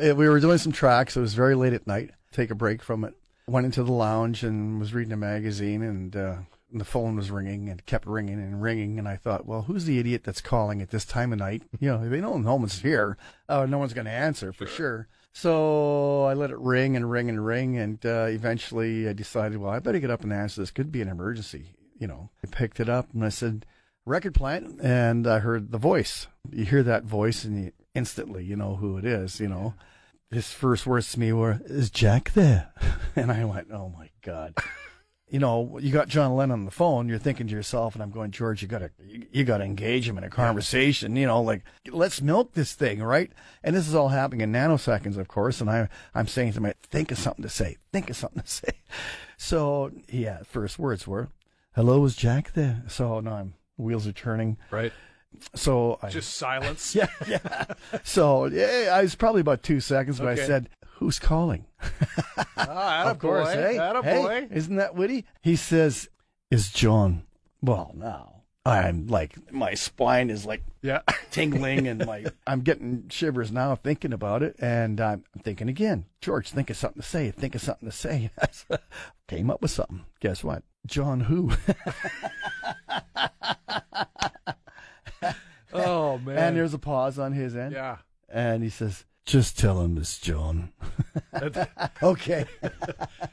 Uh, We were doing some tracks. It was very late at night. Take a break from it. Went into the lounge and was reading a magazine, and, uh, and the phone was ringing and kept ringing and ringing. And I thought, well, who's the idiot that's calling at this time of night? You know, they know no one's here. Uh, no one's going to answer for sure. So I let it ring and ring and ring, and uh, eventually I decided, well, I better get up and answer this. Could be an emergency. You know, I picked it up and I said, Record Plant, and I heard the voice. You hear that voice, and you instantly you know who it is. You know, his first words to me were, "Is Jack there?" And I went, "Oh my god." You know, you got John Lennon on the phone. You're thinking to yourself, and I'm going, George, you gotta, you, you gotta engage him in a conversation. You know, like let's milk this thing, right? And this is all happening in nanoseconds, of course. And I, I'm saying to him, think of something to say. Think of something to say. So yeah, first words were, "Hello, is Jack there?" So now I'm wheels are turning. Right. So I, Just silence. yeah, yeah. So yeah, I was probably about two seconds, but I said, "Who's calling?" Ah, of course, attaboy, hey, hey, isn't that witty? He says, "Is John?" Well, now I'm like, my spine is like Yeah. tingling, and my I'm getting shivers now thinking about it, and I'm thinking again, George, think of something to say. Think of something to say. Came up with something. Guess what? John who? Oh man. and there's a pause on his end. yeah. And he says, just tell him it's John. okay.